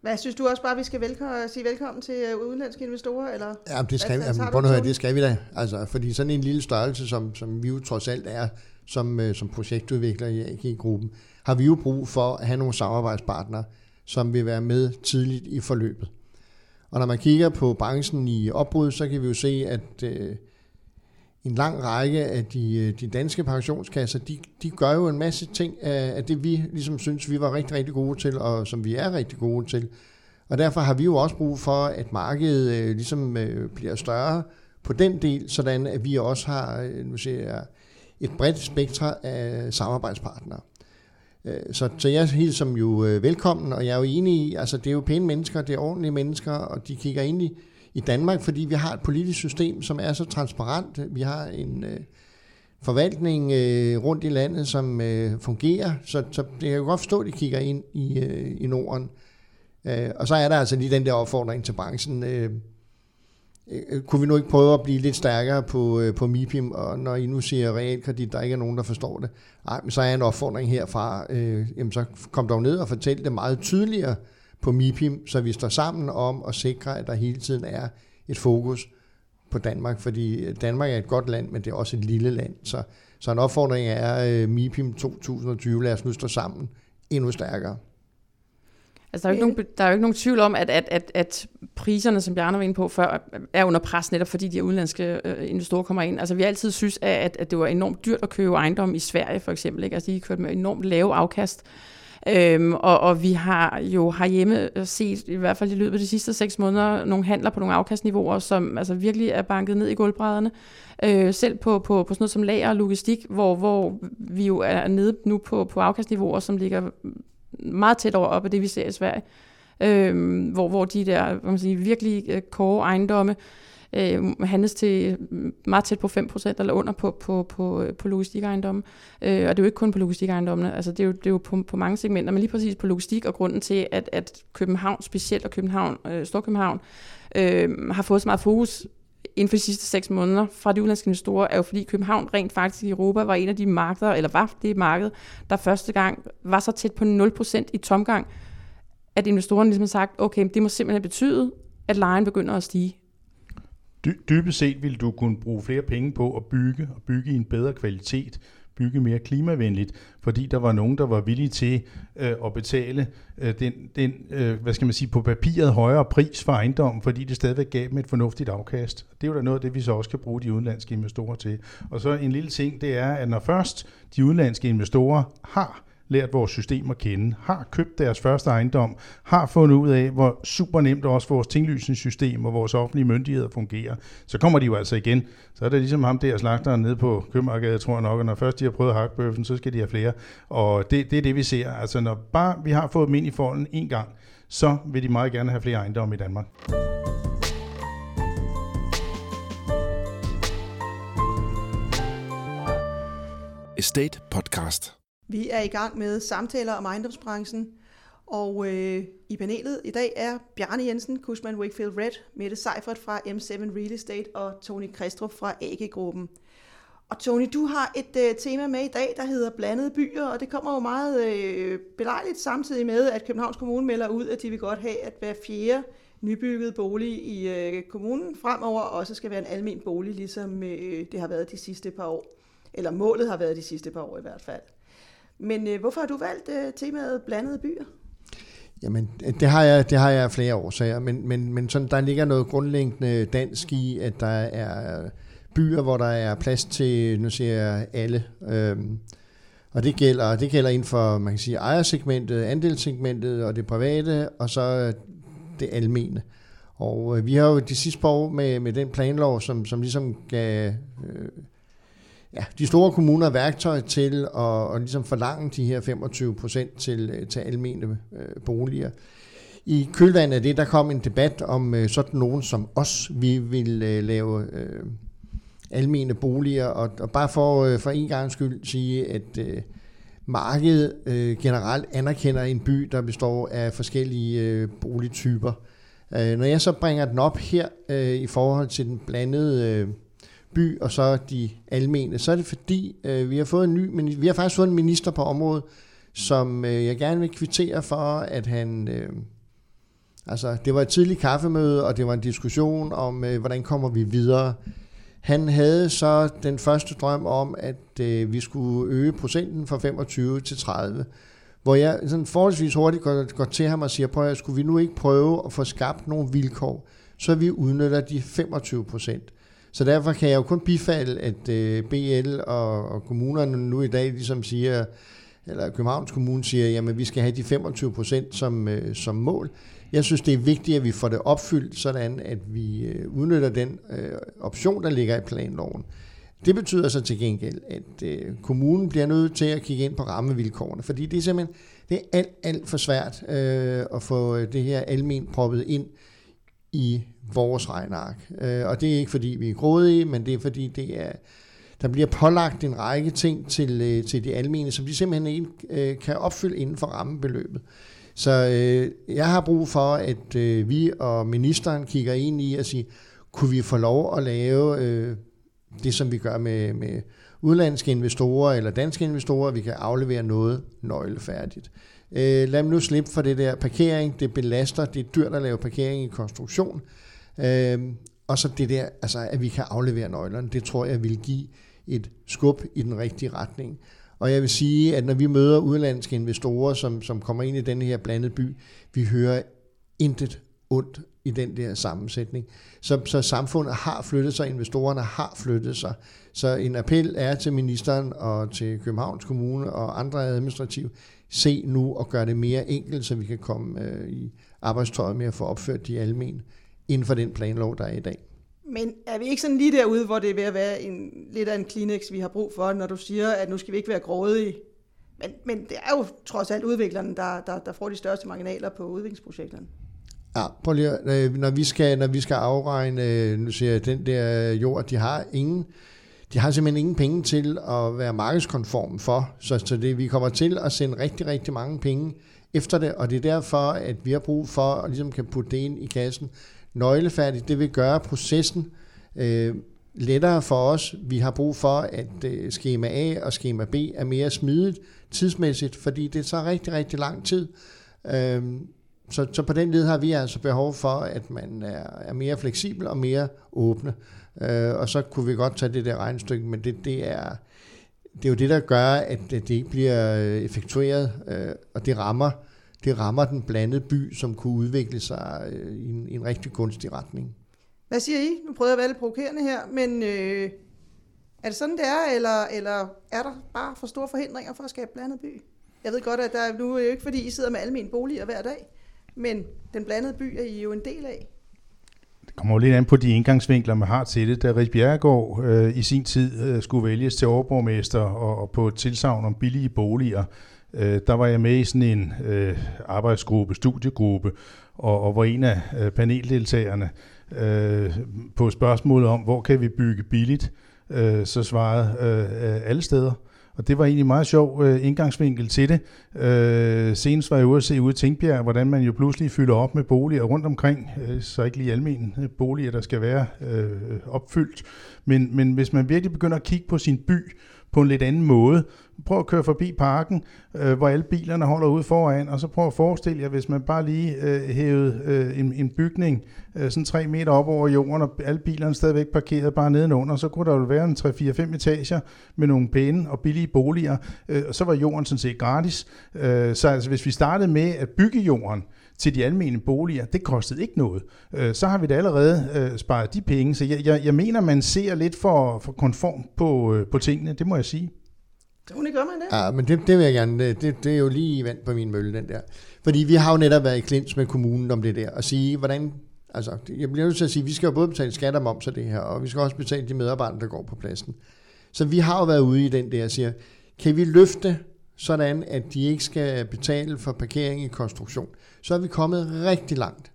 Hvad synes du også bare, vi skal velkommen, sige velkommen til øh, udenlandske investorer? Eller? Ja, det skal, altså, jamen, prøv høre, det skal vi da. Altså, fordi sådan en lille størrelse, som, som vi jo trods alt er som, øh, som projektudvikler i AG-gruppen, har vi jo brug for at have nogle samarbejdspartnere, som vil være med tidligt i forløbet. Og når man kigger på branchen i opbrud, så kan vi jo se, at øh, en lang række af de, øh, de danske pensionskasser, de, de gør jo en masse ting af, af det, vi ligesom synes, vi var rigtig, rigtig gode til, og som vi er rigtig gode til. Og derfor har vi jo også brug for, at markedet øh, ligesom øh, bliver større på den del, sådan at vi også har øh, nu siger jeg, et bredt spektre af samarbejdspartnere. Øh, så, så jeg hilser som jo øh, velkommen, og jeg er jo enig i, altså det er jo pæne mennesker, det er ordentlige mennesker, og de kigger ind i, i Danmark, fordi vi har et politisk system, som er så transparent. Vi har en øh, forvaltning øh, rundt i landet, som øh, fungerer, så, så det kan jo godt forstå, at de kigger ind i, øh, i Norden. Øh, og så er der altså lige den der opfordring til branchen. Øh, øh, kunne vi nu ikke prøve at blive lidt stærkere på, øh, på MIPIM, og når I nu siger realkredit, der ikke er nogen, der forstår det, ej, men så er en opfordring herfra, øh, jamen så kom dog ned og fortæl det meget tydeligere, på MIPIM, så vi står sammen om at sikre, at der hele tiden er et fokus på Danmark, fordi Danmark er et godt land, men det er også et lille land. Så, så en opfordring er uh, MIPIM 2020, lad os nu stå sammen endnu stærkere. Altså, der er jo ikke nogen, der er jo ikke nogen tvivl om, at, at, at, at priserne, som Bjarne var inde på før, er under pres netop fordi de udenlandske øh, investorer kommer ind. Altså, vi har altid synes, at, at det var enormt dyrt at købe ejendom i Sverige, for eksempel. Ikke? Altså, de kørte med enormt lave afkast. Øhm, og, og vi har jo herhjemme set, i hvert fald i løbet af de sidste seks måneder, nogle handler på nogle afkastniveauer, som altså virkelig er banket ned i gulvbrædderne. Øh, selv på, på, på sådan noget som lager og logistik, hvor, hvor vi jo er nede nu på, på afkastniveauer, som ligger meget tæt over op af det, vi ser i Sverige. Øh, hvor, hvor de der hvad man sige, virkelig øh, kåre ejendomme, øh, handles til mm, meget tæt på 5% eller under på, på, på, på logistikejendomme. Øh, og det er jo ikke kun på logistikejendommene, altså det er jo, det er jo på, på mange segmenter, men lige præcis på logistik, og grunden til, at, at København specielt, og København, øh, Storkøbenhavn, øh, har fået så meget fokus inden for de sidste seks måneder fra de udenlandske investorer, er jo fordi København rent faktisk i Europa var en af de markeder, eller var det marked, der første gang var så tæt på 0% i tomgang, at investorerne ligesom har sagt, okay, det må simpelthen betyde, at lejen begynder at stige. Dy- dybest set ville du kunne bruge flere penge på at bygge, og bygge i en bedre kvalitet, bygge mere klimavenligt, fordi der var nogen, der var villige til øh, at betale øh, den, den øh, hvad skal man sige, på papiret højere pris for ejendommen, fordi det stadigvæk gav dem et fornuftigt afkast. Det er jo da noget af det, vi så også kan bruge de udenlandske investorer til. Og så en lille ting, det er, at når først de udenlandske investorer har lært vores system at kende, har købt deres første ejendom, har fundet ud af, hvor super nemt også vores tinglysningssystem og vores offentlige myndigheder fungerer, så kommer de jo altså igen. Så er det ligesom ham der slagteren nede på Købmarkedet, tror jeg nok, og når først de har prøvet hakbøffen, så skal de have flere. Og det, det er det, vi ser. Altså når bare vi har fået dem ind i folden en gang, så vil de meget gerne have flere ejendomme i Danmark. Estate Podcast. Vi er i gang med samtaler om ejendomsbranchen, og øh, i panelet i dag er Bjarne Jensen, Kussmann Wakefield Red, Mette Seifert fra M7 Real Estate og Tony Kristrup fra AG-gruppen. Og Tony, du har et øh, tema med i dag, der hedder blandede byer, og det kommer jo meget øh, belejligt samtidig med, at Københavns Kommune melder ud, at de vil godt have, at hver fjerde nybygget bolig i øh, kommunen fremover også skal være en almen bolig, ligesom øh, det har været de sidste par år. Eller målet har været de sidste par år i hvert fald. Men øh, hvorfor har du valgt øh, temaet blandede byer? Jamen, det har jeg, det har jeg flere årsager, men, men, men sådan, der ligger noget grundlæggende dansk i, at der er byer, hvor der er plads til, nu siger jeg, alle. Øhm, og det gælder, det gælder inden for, man kan sige, ejersegmentet, andelssegmentet og det private, og så det almene. Og øh, vi har jo de sidste par år med, med den planlov, som, som ligesom gav øh, ja, de store kommuner værktøj til at, at ligesom forlange de her 25 procent til, øh, til almene øh, boliger. I kølvandet af det, der kom en debat om øh, sådan nogen som os, vi vil øh, lave øh, almene boliger, og, og bare for, øh, for en gang skyld sige, at øh, markedet øh, generelt anerkender en by, der består af forskellige øh, boligtyper. Øh, når jeg så bringer den op her øh, i forhold til den blandede øh, by og så de almene, så er det fordi, øh, vi har fået en ny, vi har faktisk fået en minister på området, som øh, jeg gerne vil kvittere for, at han... Øh, altså, det var et tidligt kaffemøde, og det var en diskussion om, øh, hvordan kommer vi videre. Han havde så den første drøm om, at øh, vi skulle øge procenten fra 25 til 30 hvor jeg sådan forholdsvis hurtigt går, går til ham og siger, prøv at skulle vi nu ikke prøve at få skabt nogle vilkår, så vi udnytter de 25 procent. Så derfor kan jeg jo kun bifalde, at øh, BL og, og kommunerne nu i dag ligesom siger, eller Københavns Kommune siger, jamen vi skal have de 25 procent som, øh, som mål. Jeg synes, det er vigtigt, at vi får det opfyldt, sådan at vi øh, udnytter den øh, option, der ligger i planloven. Det betyder så til gengæld, at øh, kommunen bliver nødt til at kigge ind på rammevilkårene, fordi det er simpelthen det er alt, alt for svært øh, at få øh, det her almen proppet ind i vores regnark. Øh, og det er ikke fordi, vi er grådige, men det er fordi, det er, der bliver pålagt en række ting til, øh, til de almene, som de simpelthen ikke øh, kan opfylde inden for rammebeløbet. Så øh, jeg har brug for, at øh, vi og ministeren kigger ind i at sige, kunne vi få lov at lave øh, det, som vi gør med, med udlandske investorer eller danske investorer, vi kan aflevere noget nøglefærdigt. Øh, lad dem nu slippe for det der parkering, det belaster, det er dyrt at lave parkering i konstruktion. Øh, og så det der, altså at vi kan aflevere nøglerne, det tror jeg vil give et skub i den rigtige retning. Og jeg vil sige, at når vi møder udenlandske investorer, som, som kommer ind i den her blandede by, vi hører intet ondt i den der sammensætning. Så, så samfundet har flyttet sig, investorerne har flyttet sig. Så en appel er til ministeren og til Københavns Kommune og andre administrative, se nu og gøre det mere enkelt, så vi kan komme øh, i arbejdstøjet med at få opført de almen inden for den planlov, der er i dag. Men er vi ikke sådan lige derude, hvor det er ved at være en, lidt af en Kleenex, vi har brug for, når du siger, at nu skal vi ikke være grådige? Men, men det er jo trods alt udviklerne, der, der, der får de største marginaler på udviklingsprojekterne. Ja, prøv lige, øh, når vi skal, når vi skal afregne, øh, nu siger jeg, den der jord, de har ingen, de har simpelthen ingen penge til at være markedskonform for, så, så det, vi kommer til at sende rigtig, rigtig mange penge efter det, og det er derfor, at vi har brug for at ligesom kan putte det ind i kassen nøglefærdigt. Det vil gøre processen øh, lettere for os. Vi har brug for, at øh, skema A og skema B er mere smidigt tidsmæssigt, fordi det tager rigtig, rigtig lang tid. Øh, så, så på den led har vi altså behov for, at man er, er mere fleksibel og mere åbne. Øh, og så kunne vi godt tage det der regnstykke, men det, det er det er jo det, der gør, at det ikke bliver øh, effektueret, øh, og det rammer, det rammer den blandede by, som kunne udvikle sig øh, i, en, i en rigtig kunstig retning. Hvad siger I? Nu prøver jeg at være lidt provokerende her, men øh, er det sådan, det er, eller, eller er der bare for store forhindringer for at skabe blandet by? Jeg ved godt, at der, nu er jo ikke, fordi I sidder med almindelige boliger hver dag, men den blandede by er I jo en del af. Det kommer jo lidt an på de indgangsvinkler, man har til det. Da Ries Bjerregaard øh, i sin tid øh, skulle vælges til overborgmester og, og på et tilsavn om billige boliger, øh, der var jeg med i sådan en øh, arbejdsgruppe, studiegruppe, og, og var en af øh, paneldeltagerne øh, på spørgsmålet om, hvor kan vi bygge billigt, øh, så svarede øh, alle steder. Og det var egentlig en meget sjov øh, indgangsvinkel til det. Øh, senest var jeg ude at se ude i Tingbjerg, hvordan man jo pludselig fylder op med boliger rundt omkring, øh, så ikke lige almindelige øh, boliger, der skal være øh, opfyldt. Men, men hvis man virkelig begynder at kigge på sin by på en lidt anden måde, prøv at køre forbi parken, øh, hvor alle bilerne holder ude foran, og så prøv at forestille jer, hvis man bare lige øh, hævede øh, en, en bygning øh, sådan tre meter op over jorden, og alle bilerne stadigvæk parkeret bare nedenunder, så kunne der jo være en 3-4-5 etager med nogle pæne og billige boliger, øh, og så var jorden sådan set gratis. Øh, så altså, hvis vi startede med at bygge jorden, til de almene boliger, det kostede ikke noget. Øh, så har vi da allerede øh, sparet de penge, så jeg, jeg, jeg mener, man ser lidt for, for konform på, øh, på tingene, det må jeg sige. Tony, gør man det? Ja, men det, det vil jeg gerne. Det, det er jo lige vand på min mølle, den der. Fordi vi har jo netop været i klins med kommunen om det der, og sige, hvordan, Altså, jeg bliver nødt til at sige, at vi skal jo både betale skat og moms af det her, og vi skal også betale de medarbejdere, der går på pladsen. Så vi har jo været ude i den der og siger, kan vi løfte sådan, at de ikke skal betale for parkering i konstruktion, så er vi kommet rigtig langt.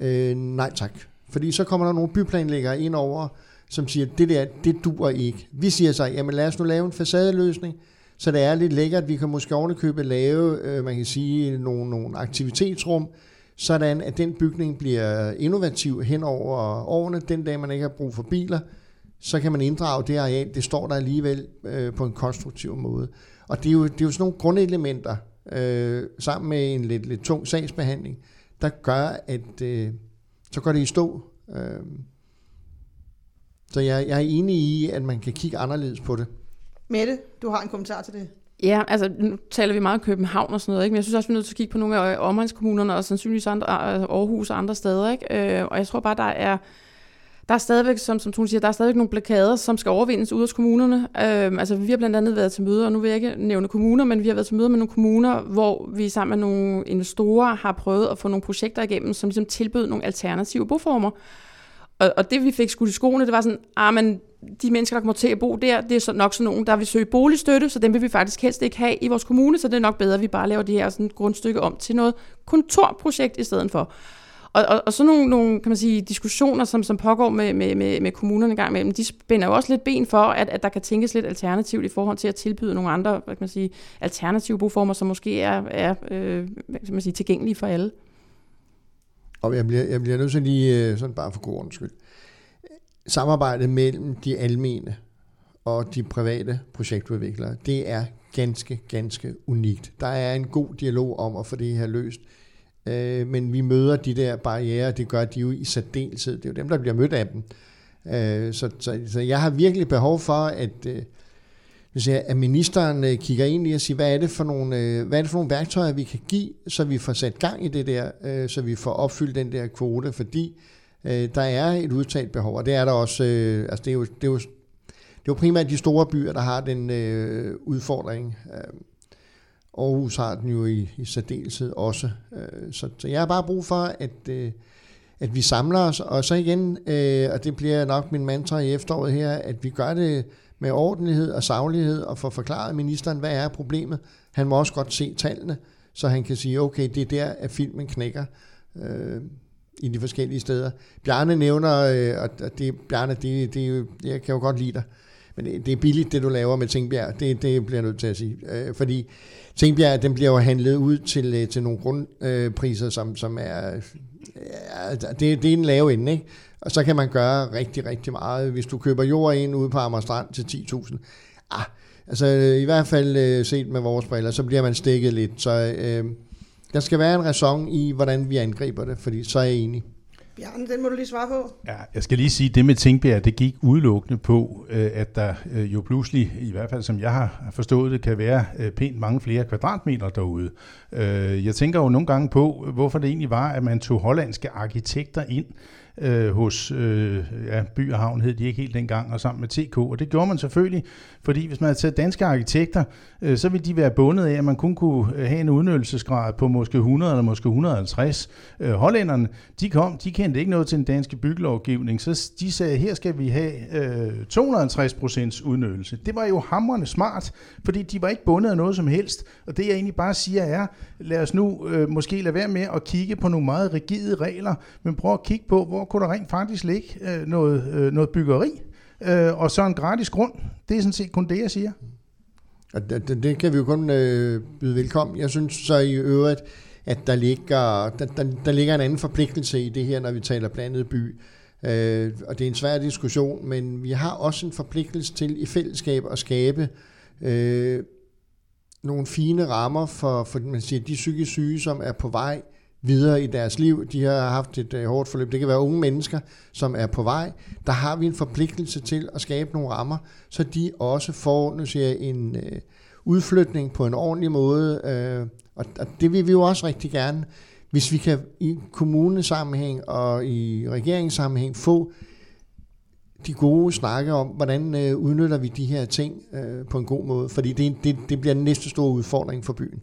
Øh, nej tak. Fordi så kommer der nogle byplanlæggere ind over, som siger, det der, det dur ikke. Vi siger så, jamen lad os nu lave en facadeløsning, så det er lidt lækkert. Vi kan måske ovenikøbet lave, øh, man kan sige, nogle, nogle aktivitetsrum, sådan at den bygning bliver innovativ hen over årene. Den dag, man ikke har brug for biler, så kan man inddrage det areal. Det står der alligevel øh, på en konstruktiv måde. Og det er jo, det er jo sådan nogle grundelementer, øh, sammen med en lidt, lidt tung sagsbehandling, der gør, at øh, så går det i stå. Øh, så jeg, jeg er enig i, at man kan kigge anderledes på det. Mette, du har en kommentar til det. Ja, altså nu taler vi meget om København og sådan noget, ikke? men jeg synes også, vi er nødt til at kigge på nogle af omegnskommunerne, og sandsynligvis andre, altså Aarhus og andre steder. Ikke? Øh, og jeg tror bare, der er, der er stadigvæk, som, som Tone siger, der er stadigvæk nogle blokader, som skal overvindes ud af kommunerne. Øh, altså vi har blandt andet været til møder, og nu vil jeg ikke nævne kommuner, men vi har været til møder med nogle kommuner, hvor vi sammen med nogle investorer har prøvet at få nogle projekter igennem, som ligesom tilbød nogle alternative boformer. Og, og det vi fik skudt i skoene, det var sådan, ah, men de mennesker, der kommer til at bo der, det er så nok sådan nogen, der vil søge boligstøtte, så dem vil vi faktisk helst ikke have i vores kommune, så det er nok bedre, at vi bare laver det her sådan grundstykke om til noget kontorprojekt i stedet for. Og, og, og sådan nogle, nogle kan man sige, diskussioner, som, som pågår med, med, med, med kommunerne en gang imellem, de spænder jo også lidt ben for, at, at der kan tænkes lidt alternativt i forhold til at tilbyde nogle andre hvad kan man sige, alternative boformer, som måske er, er øh, hvad kan man sige, tilgængelige for alle. Og jeg bliver, jeg bliver nødt til lige, øh, sådan bare for god ordens skyld, samarbejdet mellem de almene og de private projektudviklere, det er ganske, ganske unikt. Der er en god dialog om at få det her løst, øh, men vi møder de der barriere, det gør de jo i særdeleshed. Det er jo dem, der bliver mødt af dem. Øh, så, så, så jeg har virkelig behov for, at, øh, hvis at ministeren øh, kigger ind i og siger, hvad er, det for nogle, øh, hvad er det for nogle værktøjer, vi kan give, så vi får sat gang i det der, øh, så vi får opfyldt den der kvote, fordi der er et udtalt behov, og det er der også, altså det er jo, det er jo, det er jo primært de store byer, der har den øh, udfordring. Aarhus har den jo i, i særdeleshed også. Så, så jeg har bare brug for, at, øh, at vi samler os, og så igen, øh, og det bliver nok min mantra i efteråret her, at vi gør det med ordentlighed og saglighed, og få forklaret ministeren, hvad er problemet. Han må også godt se tallene, så han kan sige, okay, det er der, at filmen knækker. Øh, i de forskellige steder. Bjarne nævner, øh, og det, Bjarne, det, det, jeg kan jo godt lide dig, men det, det er billigt, det du laver med Tingbjerg, det, det bliver jeg nødt til at sige. Øh, fordi Tingbjerg, den bliver jo handlet ud til, øh, til nogle grundpriser, som, som er, ja, det, det er en lave ende, ikke? Og så kan man gøre rigtig, rigtig meget. Hvis du køber jord ind ude på Amager Strand til 10.000, ah, altså i hvert fald set med vores briller, så bliver man stikket lidt. Så øh, der skal være en ræson i, hvordan vi angriber det, fordi så er jeg enig. Bjarne, den må du lige svare på. Ja, jeg skal lige sige, at det med Tingbjerg, det gik udelukkende på, øh, at der øh, jo pludselig, i hvert fald som jeg har forstået det, kan være øh, pænt mange flere kvadratmeter derude. Jeg tænker jo nogle gange på, hvorfor det egentlig var, at man tog hollandske arkitekter ind, øh, hos øh, ja, By og Havn hed de ikke helt dengang, og sammen med TK. Og det gjorde man selvfølgelig, fordi hvis man havde taget danske arkitekter, øh, så ville de være bundet af, at man kun kunne øh, have en udnyttelsesgrad på måske 100 eller måske 150. Øh, hollænderne, de kom, de kendte ikke noget til den danske byggelovgivning, så de sagde, her skal vi have øh, 250 procents udnyttelse. Det var jo hamrende smart, fordi de var ikke bundet af noget som helst. Og det jeg egentlig bare siger er, lad os nu øh, måske lade være med at kigge på nogle meget rigide regler, men prøv at kigge på, hvor kunne der rent faktisk ligge øh, noget, øh, noget byggeri, øh, og så en gratis grund. Det er sådan set kun det, jeg siger. Og det, det, det kan vi jo kun øh, byde velkommen. Jeg synes så i øvrigt, at der ligger, der, der, der ligger en anden forpligtelse i det her, når vi taler blandet by. Øh, og det er en svær diskussion, men vi har også en forpligtelse til i fællesskab at skabe øh, nogle fine rammer for, for man siger, de psykisk syge, som er på vej videre i deres liv. De har haft et øh, hårdt forløb. Det kan være unge mennesker, som er på vej. Der har vi en forpligtelse til at skabe nogle rammer, så de også får nu siger jeg, en øh, udflytning på en ordentlig måde. Øh, og, og det vil vi jo også rigtig gerne, hvis vi kan i kommunesammenhæng og i regeringssammenhæng få de gode snakke om, hvordan øh, udnytter vi de her ting øh, på en god måde, fordi det, det, det bliver den næste store udfordring for byen.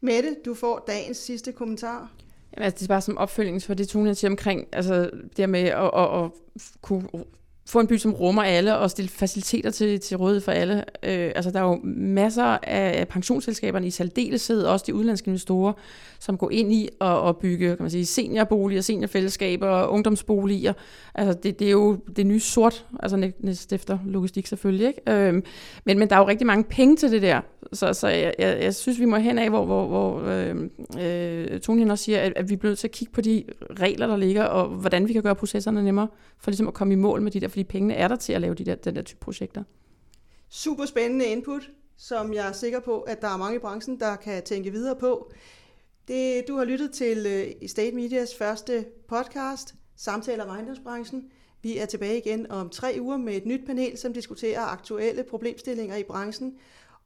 Mette, du får dagens sidste kommentar. Jamen, altså, det er bare som opfølgning for det, Tone siger omkring, altså det med at, at, at kunne få en by, som rummer alle, og stille faciliteter til, til rådighed for alle. Øh, altså, der er jo masser af pensionsselskaberne i særdeleshed, også de udenlandske investorer, som går ind i at, at bygge kan man sige, seniorboliger, seniorfællesskaber og ungdomsboliger. Altså, det, det er jo det nye sort, altså næst efter logistik selvfølgelig. Ikke? Øh, men, men der er jo rigtig mange penge til det der, så, så jeg, jeg, jeg synes, vi må hen af, hvor, hvor, hvor øhm, øh, øh, Tony også siger, at, at vi bliver nødt til at kigge på de regler, der ligger, og hvordan vi kan gøre processerne nemmere, for ligesom at komme i mål med de der, fordi pengene er der til at lave de der, den der type projekter. Super spændende input, som jeg er sikker på, at der er mange i branchen, der kan tænke videre på. Det, du har lyttet til øh, uh, State Medias første podcast, Samtaler om ejendomsbranchen. Vi er tilbage igen om tre uger med et nyt panel, som diskuterer aktuelle problemstillinger i branchen.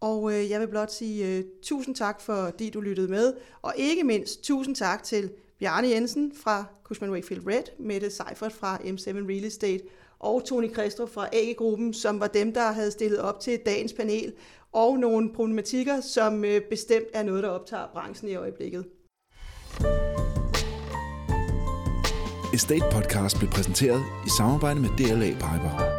Og øh, jeg vil blot sige øh, tusind tak, fordi du lyttede med. Og ikke mindst tusind tak til Bjarne Jensen fra Cushman Wakefield Red, Mette Seifert fra M7 Real Estate og Tony Kristrup fra AG-gruppen, som var dem, der havde stillet op til dagens panel, og nogle problematikker, som øh, bestemt er noget, der optager branchen i øjeblikket. Estate Podcast blev præsenteret i samarbejde med DLA Piper.